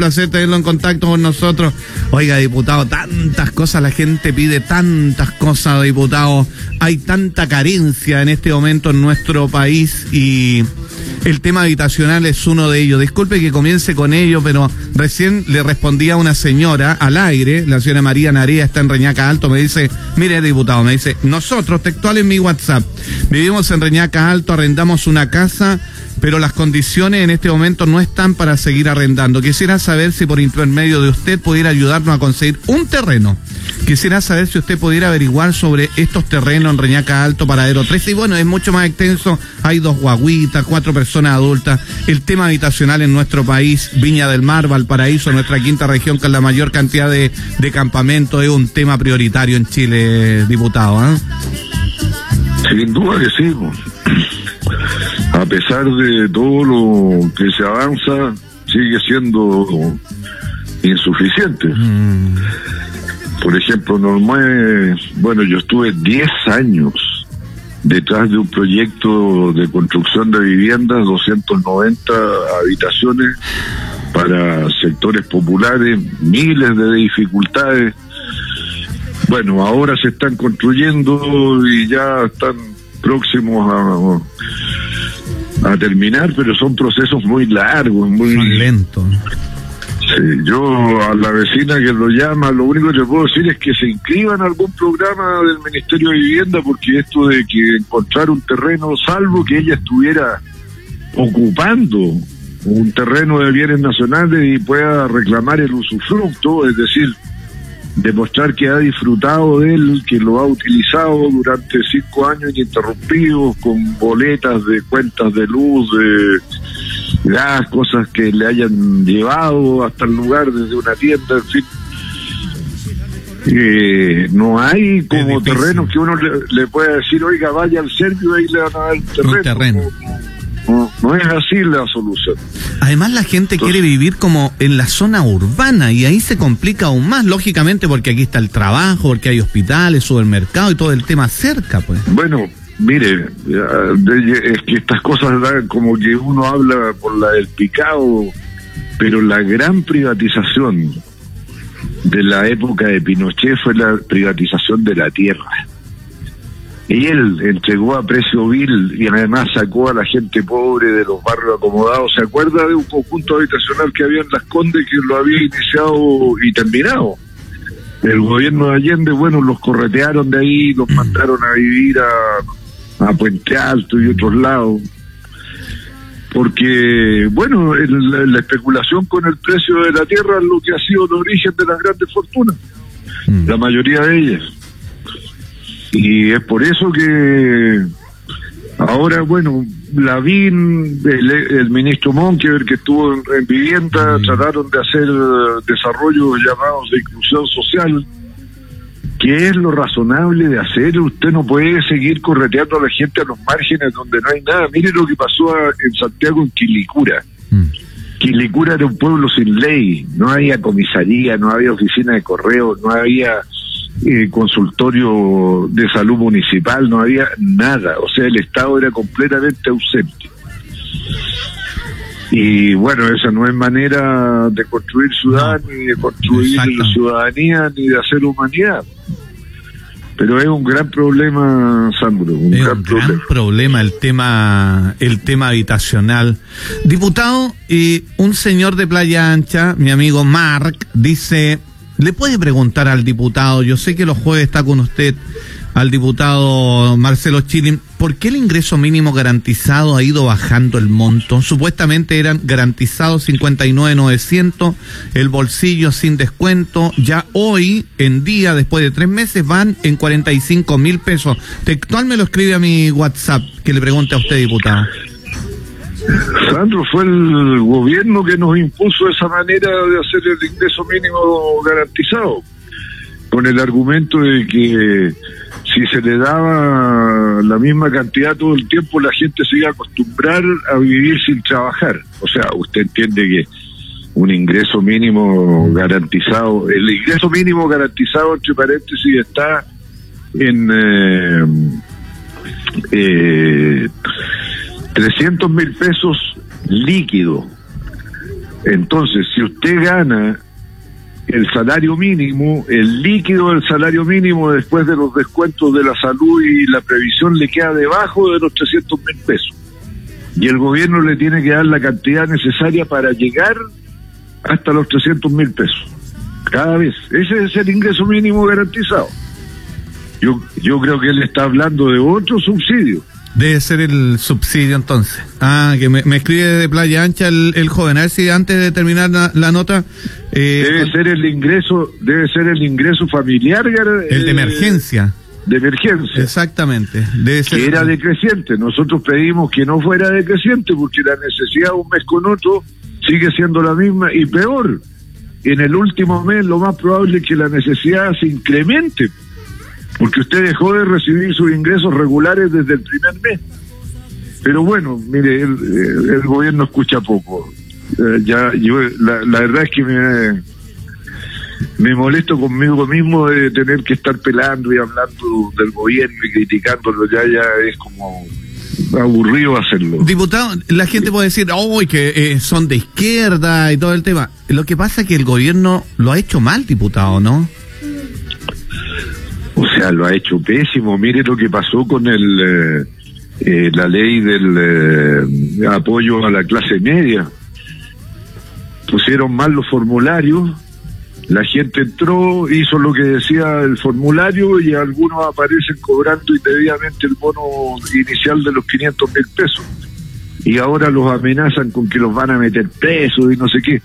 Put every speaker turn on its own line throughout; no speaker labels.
placer tenerlo en contacto con nosotros. Oiga, diputado, tantas cosas, la gente pide tantas cosas, diputado. Hay tanta carencia en este momento en nuestro país y el tema habitacional es uno de ellos. Disculpe que comience con ello, pero recién le respondía una señora al aire, la señora María Narea está en Reñaca Alto, me dice, mire diputado, me dice, nosotros, textual en mi WhatsApp, vivimos en Reñaca Alto, arrendamos una casa pero las condiciones en este momento no están para seguir arrendando. Quisiera saber si por intermedio de usted pudiera ayudarnos a conseguir un terreno. Quisiera saber si usted pudiera averiguar sobre estos terrenos en Reñaca Alto, Paradero 13. Y bueno, es mucho más extenso. Hay dos guaguitas, cuatro personas adultas. El tema habitacional en nuestro país, Viña del Mar, Valparaíso, nuestra quinta región con la mayor cantidad de, campamentos, es un tema prioritario en Chile, diputado. ¿eh?
Sin duda que sí a pesar de todo lo que se avanza, sigue siendo insuficiente. Mm. Por ejemplo, normal, bueno, yo estuve 10 años detrás de un proyecto de construcción de viviendas, 290 habitaciones para sectores populares, miles de dificultades. Bueno, ahora se están construyendo y ya están próximos a a terminar, pero son procesos muy largos, muy
lentos.
Sí, yo a la vecina que lo llama, lo único que le puedo decir es que se inscriba en algún programa del Ministerio de Vivienda, porque esto de que encontrar un terreno, salvo que ella estuviera ocupando un terreno de bienes nacionales y pueda reclamar el usufructo, es decir, demostrar que ha disfrutado de él, que lo ha utilizado durante cinco años ininterrumpidos con boletas de cuentas de luz, de gas, cosas que le hayan llevado hasta el lugar desde una tienda, en fin. Eh, no hay como terreno que uno le, pueda decir, oiga, vaya al Servio y le van a dar terreno. terreno. No, es así la solución.
Además la gente quiere vivir como en la zona urbana y ahí se complica aún más, lógicamente porque aquí está el trabajo, porque hay hospitales, supermercados y todo el tema cerca, pues.
Bueno, mire, es que estas cosas como que uno habla por la del picado, pero la gran privatización de la época de Pinochet fue la privatización de la tierra y él entregó a precio vil y además sacó a la gente pobre de los barrios acomodados. ¿Se acuerda de un conjunto habitacional que había en Las Condes que lo había iniciado y terminado? El gobierno de Allende, bueno, los corretearon de ahí, los mandaron a vivir a, Puente Alto y otros lados. Porque, bueno, la especulación con el precio de la tierra es lo que ha sido el origen de las grandes fortunas, mm. la mayoría de ellas. Y es por eso que ahora, bueno, la el, el ministro Monkever que estuvo en, vivienda, trataron de hacer desarrollos llamados de inclusión social. ¿Qué es lo razonable de hacer? Usted no puede seguir correteando a la gente a los márgenes donde no hay nada. Mire lo que pasó en Santiago, en Quilicura. Mm. Quilicura era un pueblo sin ley, no había comisaría, no había oficina de correo, no había eh, consultorio de salud municipal, no había nada, o sea, el Estado era completamente ausente. Y bueno, esa no es manera de construir ciudad, ni de construir ciudadanía, ni de hacer humanidad. Pero es un gran problema, Sandro. Un
es gran un problema. gran problema el tema, el tema habitacional. Diputado, y un señor de Playa Ancha, mi amigo Mark, dice le puede preguntar al diputado, yo sé que los jueves está con usted, al diputado Marcelo Chilin, ¿por qué el ingreso mínimo garantizado ha ido bajando el monto? Supuestamente eran garantizados 59.900, el bolsillo sin descuento, ya hoy en día, después de tres meses, van en 45 mil pesos. Textual me lo escribe a mi WhatsApp, que le pregunte a usted, diputado.
Sandro, fue el gobierno que nos impuso esa manera de hacer el ingreso mínimo garantizado, con el argumento de que si se le daba la misma cantidad todo el tiempo, la gente se iba a acostumbrar a vivir sin trabajar. O sea, usted entiende que un ingreso mínimo garantizado, el ingreso mínimo garantizado, entre paréntesis, está en... Eh, eh, 300 mil pesos líquido. Entonces, si usted gana el salario mínimo, el líquido del salario mínimo después de los descuentos de la salud y la previsión le queda debajo de los 300 mil pesos. Y el gobierno le tiene que dar la cantidad necesaria para llegar hasta los 300 mil pesos. Cada vez. Ese es el ingreso mínimo garantizado. Yo, yo creo que él está hablando de otro subsidio.
Debe ser el subsidio entonces. Ah, que me, escribe de Playa Ancha el, joven. A ver si antes de terminar la, nota...
Eh, debe ser el ingreso, debe ser el ingreso familiar.
El de emergencia.
De emergencia.
Exactamente.
Debe ser que era decreciente. Nosotros pedimos que no fuera decreciente porque la necesidad un mes con otro sigue siendo la misma y peor. En el último mes lo más probable es que la necesidad se incremente porque usted dejó de recibir sus ingresos regulares desde el primer mes. Pero bueno, mire, el, gobierno escucha poco. Eh, ya yo la, verdad es que me, me molesto conmigo mismo de tener que estar pelando y hablando del gobierno y criticándolo, ya ya es como aburrido hacerlo.
Diputado, la gente puede decir, oh, que eh, son de izquierda y todo el tema. Lo que pasa es que el gobierno lo ha hecho mal, diputado, ¿no?
Lo ha hecho pésimo. Mire lo que pasó con el eh, eh, la ley del eh, apoyo a la clase media. Pusieron mal los formularios, la gente entró, hizo lo que decía el formulario y algunos aparecen cobrando indebidamente el bono inicial de los 500 mil pesos. Y ahora los amenazan con que los van a meter presos y no sé qué.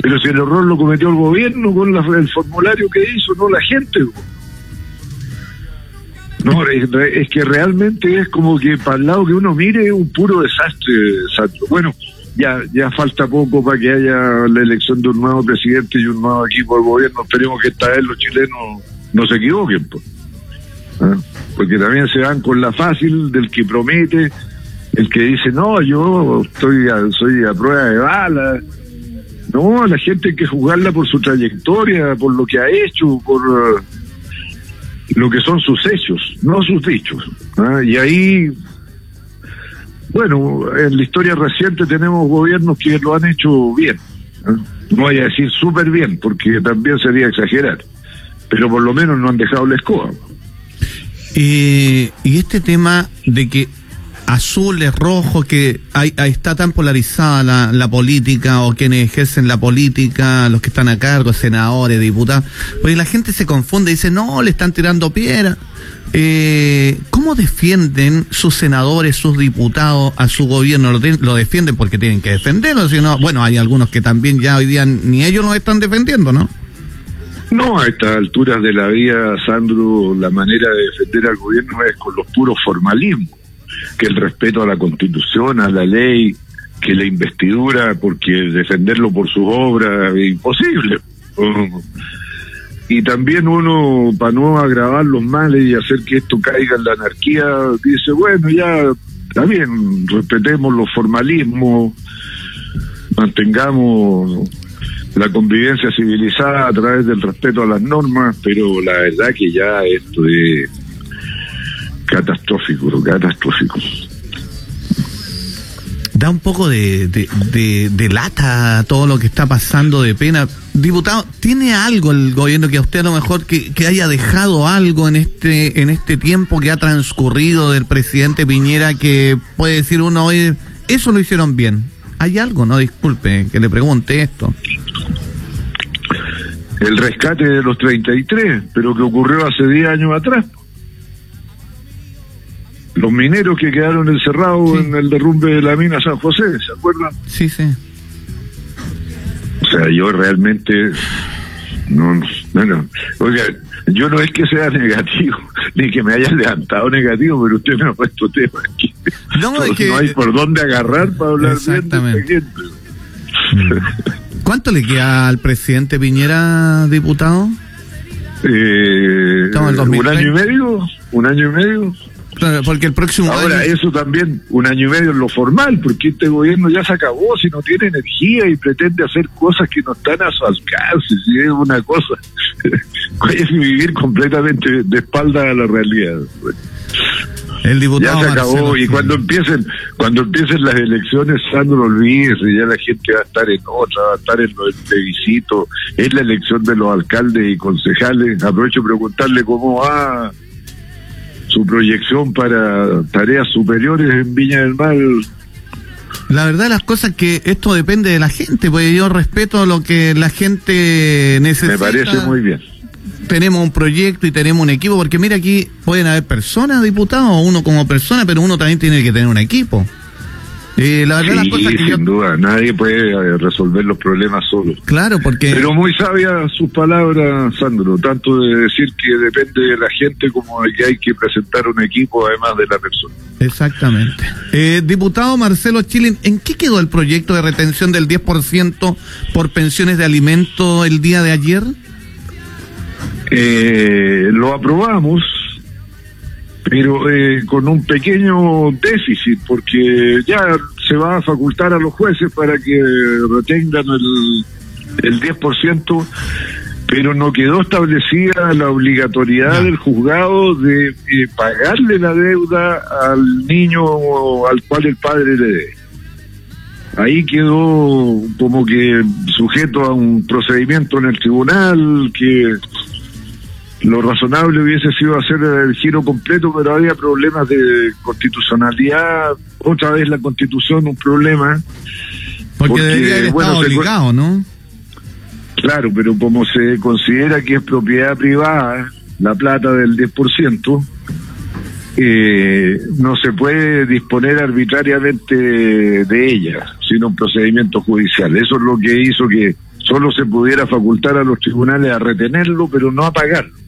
Pero si el error lo cometió el gobierno con el formulario que hizo, no la gente. No, es, que realmente es como que para el lado que uno mire un puro desastre, Bueno, ya ya falta poco para que haya la elección de un nuevo presidente y un nuevo equipo de gobierno. Esperemos que esta vez los chilenos no se equivoquen. Pues. ¿Ah? Porque también se van con la fácil del que promete, el que dice, no, yo estoy soy a prueba de bala. No, la gente hay que jugarla por su trayectoria, por lo que ha hecho, por lo que son sus hechos, no sus dichos. ¿ah? Y ahí, bueno, en la historia reciente tenemos gobiernos que lo han hecho bien. ¿ah? No voy a decir súper bien, porque también sería exagerar, pero por lo menos no han dejado la escoba.
y este tema de que azules, rojos, que hay, está tan polarizada la, la, política o quienes ejercen la política, los que están a cargo, senadores, diputados, porque la gente se confunde y dice, no, le están tirando piedra. Eh, ¿Cómo defienden sus senadores, sus diputados a su gobierno? ¿Lo, defienden porque tienen que defenderlo? Sino, bueno, hay algunos que también ya hoy día ni ellos lo están defendiendo, ¿no?
No, a estas alturas de la vida, Sandro, la manera de defender al gobierno es con los puros formalismos que el respeto a la constitución, a la ley, que la investidura, porque defenderlo por sus obras es imposible. Y también uno, para no agravar los males y hacer que esto caiga en la anarquía, dice, bueno, ya, también respetemos los formalismos, mantengamos la convivencia civilizada a través del respeto a las normas, pero la verdad que ya esto es catastrófico, catastrófico.
Da un poco de, de, lata todo lo que está pasando, de pena. Diputado, ¿tiene algo el gobierno que a usted a lo mejor que, haya dejado algo en este, en este tiempo que ha transcurrido del presidente Piñera que puede decir uno, hoy eso lo hicieron bien? ¿Hay algo? No, disculpe que le pregunte esto.
El rescate de los 33, pero que ocurrió hace 10 años atrás los mineros que quedaron encerrados en el derrumbe de la mina San José, ¿se acuerdan?
Sí, sí.
O sea, yo realmente no, bueno, oiga, yo no es que sea negativo, ni que me haya levantado negativo, pero usted me ha puesto tema aquí. No, no hay por dónde agarrar para hablar bien de esta
¿Cuánto le queda al presidente Piñera, diputado?
Eh, un año y medio, un año y medio
porque el próximo
Ahora, eso también, un año y medio en lo formal, porque este gobierno ya se acabó, si no tiene energía y pretende hacer cosas que no están a su alcance, si es una cosa, es vivir completamente de espalda a la realidad.
El diputado
ya se acabó y cuando empiecen cuando empiecen las elecciones Sandro olvídese ya la gente va a estar en otra va a estar en el plebiscito es la elección de los alcaldes y concejales. Aprovecho preguntarle cómo va su proyección para tareas superiores en Viña del Mar
la verdad las cosas que esto depende de la gente, porque yo respeto lo que la gente necesita.
Me parece muy bien
tenemos un proyecto y tenemos un equipo, porque mira aquí pueden haber personas, diputados, uno como persona, pero uno también tiene que tener un equipo.
Eh, la verdad, sí, sin duda, nadie puede eh, resolver los problemas solo.
Claro, porque...
Pero muy sabia sus palabras, Sandro, tanto de decir que depende de la gente como de que hay que presentar un equipo además de la persona.
Exactamente. Eh, diputado Marcelo Chilin, ¿en qué quedó el proyecto de retención del 10% por pensiones de alimento el día de ayer?
Eh, lo aprobamos, pero eh, con un pequeño déficit, porque ya se va a facultar a los jueces para que retengan el, el 10%, pero no quedó establecida la obligatoriedad del juzgado de, pagarle la deuda al niño al cual el padre le dé. Ahí quedó como que sujeto a un procedimiento en el tribunal que lo razonable hubiese sido hacer el giro completo, pero había problemas de constitucionalidad. Otra vez la constitución un problema.
Porque, debería haber estado obligado, ¿no?
Claro, pero como se considera que es propiedad privada, la plata del 10%, eh, no se puede disponer arbitrariamente de ella, sino un procedimiento judicial. Eso es lo que hizo que solo se pudiera facultar a los tribunales a retenerlo, pero no a pagarlo.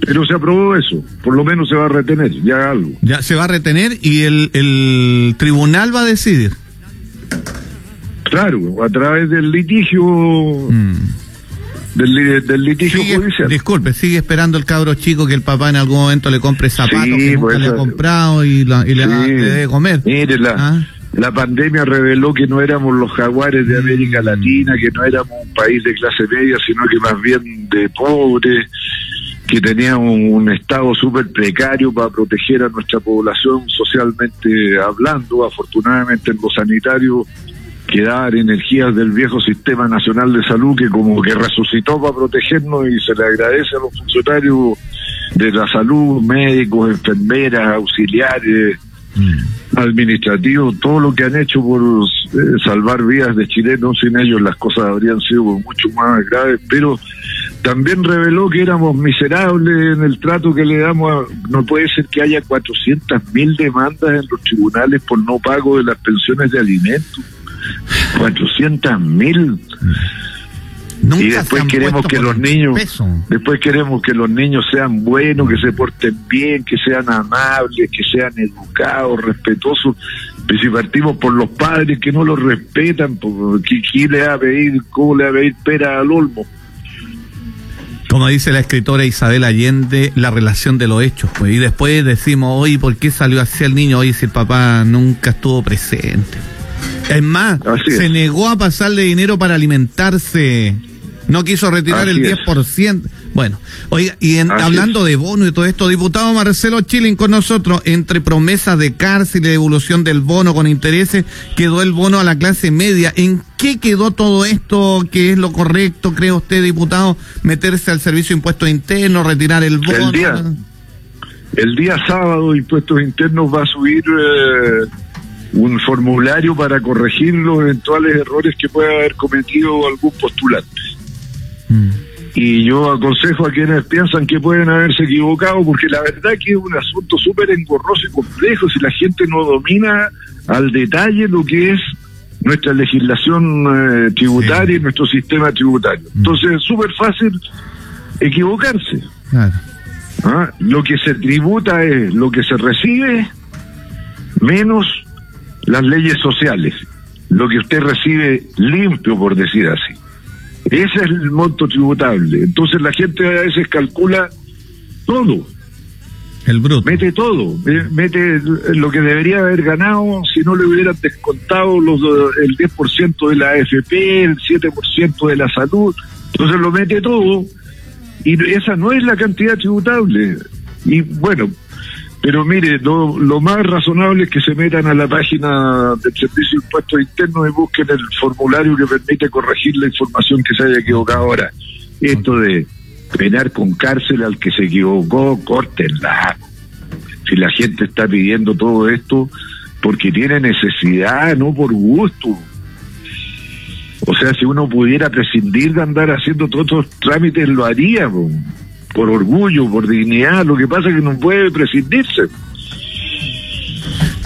Pero se aprobó eso, por lo menos se va a retener, ya algo.
Ya se va a retener y el, el tribunal va a decidir.
Claro, a través del litigio. Mm. Del, litigio judicial.
Disculpe, sigue esperando el cabro chico que el papá en algún momento le compre zapatos que nunca pues, le ha comprado y, le, debe comer.
Mire, la, ¿Ah? la pandemia reveló que no éramos los jaguares de América mm. Latina, que no éramos un país de clase media, sino que más bien de pobres que tenía un, estado súper precario para proteger a nuestra población socialmente hablando. Afortunadamente en lo sanitario quedaban energías del viejo Sistema Nacional de Salud que como que resucitó para protegernos y se le agradece a los funcionarios de la salud, médicos, enfermeras, auxiliares, mm. administrativos, todo lo que han hecho por eh, salvar vidas de chilenos. Sin ellos las cosas habrían sido mucho más graves, pero también reveló que éramos miserables en el trato que le damos. no puede ser que haya 400 mil demandas en los tribunales por no pago de las pensiones de alimentos. 400 mil. y después queremos que los niños, después queremos que los niños sean buenos, que se porten bien, que sean amables, que sean educados, respetuosos. Pero si partimos por los padres que no los respetan, ¿quién le va a pedir, cómo le va a pedir pera al olmo?
Como dice la escritora Isabel Allende, la relación de los hechos. Pues, y después decimos, hoy, ¿por qué salió así el niño? Hoy si el papá nunca estuvo presente. Es más, se negó a pasarle dinero para alimentarse. No quiso retirar el 10%. Bueno, oiga, y hablando de bono y todo esto, diputado Marcelo Chilin con nosotros, entre promesas de cárcel y devolución del bono con intereses, quedó el bono a la clase media. ¿En qué quedó todo esto? ¿Qué es lo correcto, cree usted, diputado? ¿Meterse al servicio de impuestos internos, retirar el bono?
El día, el día sábado, Impuestos Internos va a subir eh, un formulario para corregir los eventuales errores que pueda haber cometido algún postulante. Y yo aconsejo a quienes piensan que pueden haberse equivocado, porque la verdad que es un asunto súper engorroso y complejo si la gente no domina al detalle lo que es nuestra legislación eh, tributaria y nuestro sistema tributario. Mm. Entonces es súper fácil equivocarse. ¿Ah? Lo que se tributa es lo que se recibe menos las leyes sociales, lo que usted recibe limpio, por decir así. Ese es el monto tributable. Entonces la gente a veces calcula todo.
El bruto.
Mete todo. Mete lo que debería haber ganado si no le hubieran descontado los, el 10% de la AFP, el 7% de la salud. Entonces lo mete todo. Y esa no es la cantidad tributable. Y bueno, Pero mire, lo, lo, más razonable es que se metan a la página del Servicio de Impuestos Internos y busquen el formulario que permite corregir la información que se haya equivocado ahora. Esto de penar con cárcel al que se equivocó, córtenla. Si la gente está pidiendo todo esto porque tiene necesidad, no por gusto. O sea, si uno pudiera prescindir de andar haciendo todos estos trámites, lo haría, por orgullo, por dignidad. Lo que pasa es que no puede prescindirse.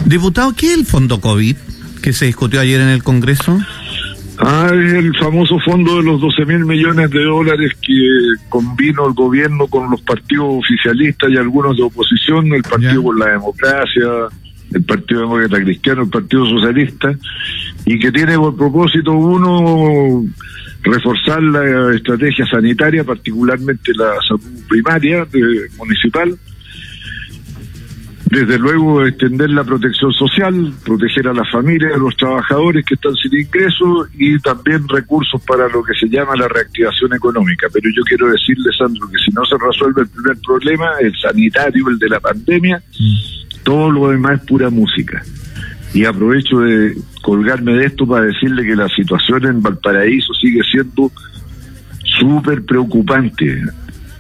Diputado, ¿qué es el fondo COVID que se discutió ayer en el Congreso?
Ah, es el famoso fondo de los 12 mil millones de dólares que combinó el gobierno con los partidos oficialistas y algunos de oposición, el Partido por la Democracia, el Partido Demócrata Cristiano, el Partido Socialista, y que tiene por propósito uno reforzar la estrategia sanitaria, particularmente la salud primaria de, municipal, desde luego extender la protección social, proteger a las familias, a los trabajadores que están sin ingresos y también recursos para lo que se llama la reactivación económica. Pero yo quiero decirle, Sandro, que si no se resuelve el primer problema, el sanitario, el de la pandemia, mm. todo lo demás es pura música. Y aprovecho de colgarme de esto para decirle que la situación en Valparaíso sigue siendo súper preocupante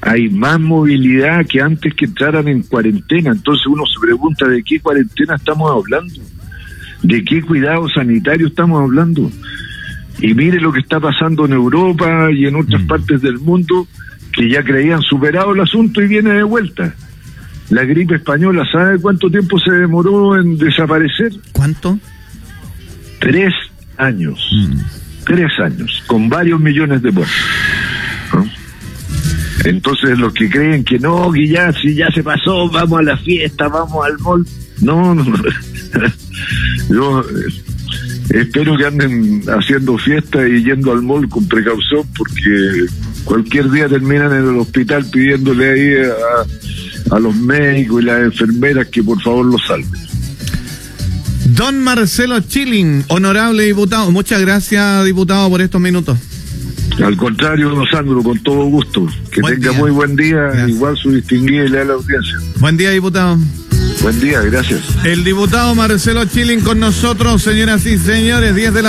hay más movilidad que antes que entraran en cuarentena. Entonces uno se pregunta de qué cuarentena estamos hablando, de qué cuidado sanitario estamos hablando. Y mire lo que está pasando en Europa y en otras mm. partes del mundo que ya creían superado el asunto y viene de vuelta. La gripe española, ¿sabe cuánto tiempo se demoró en desaparecer?
¿Cuánto?
Tres años. Mm. Tres años, con varios millones de muertos. Entonces los que creen que no, que ya, si ya se pasó, vamos a la fiesta, vamos al mall. No, no. Yo eh, espero que anden haciendo fiesta y yendo al mall con precaución porque cualquier día terminan en el hospital pidiéndole ahí a, a los médicos y las enfermeras que por favor los salven.
Don Marcelo Chilling, honorable diputado, muchas gracias diputado por estos minutos.
Al contrario, don Sandro, con todo gusto. Que tenga muy buen día, igual su distinguida y leal audiencia.
Buen día, diputado.
Buen día, gracias.
El diputado Marcelo Chilling con nosotros, señoras y señores, 10 de la mañana.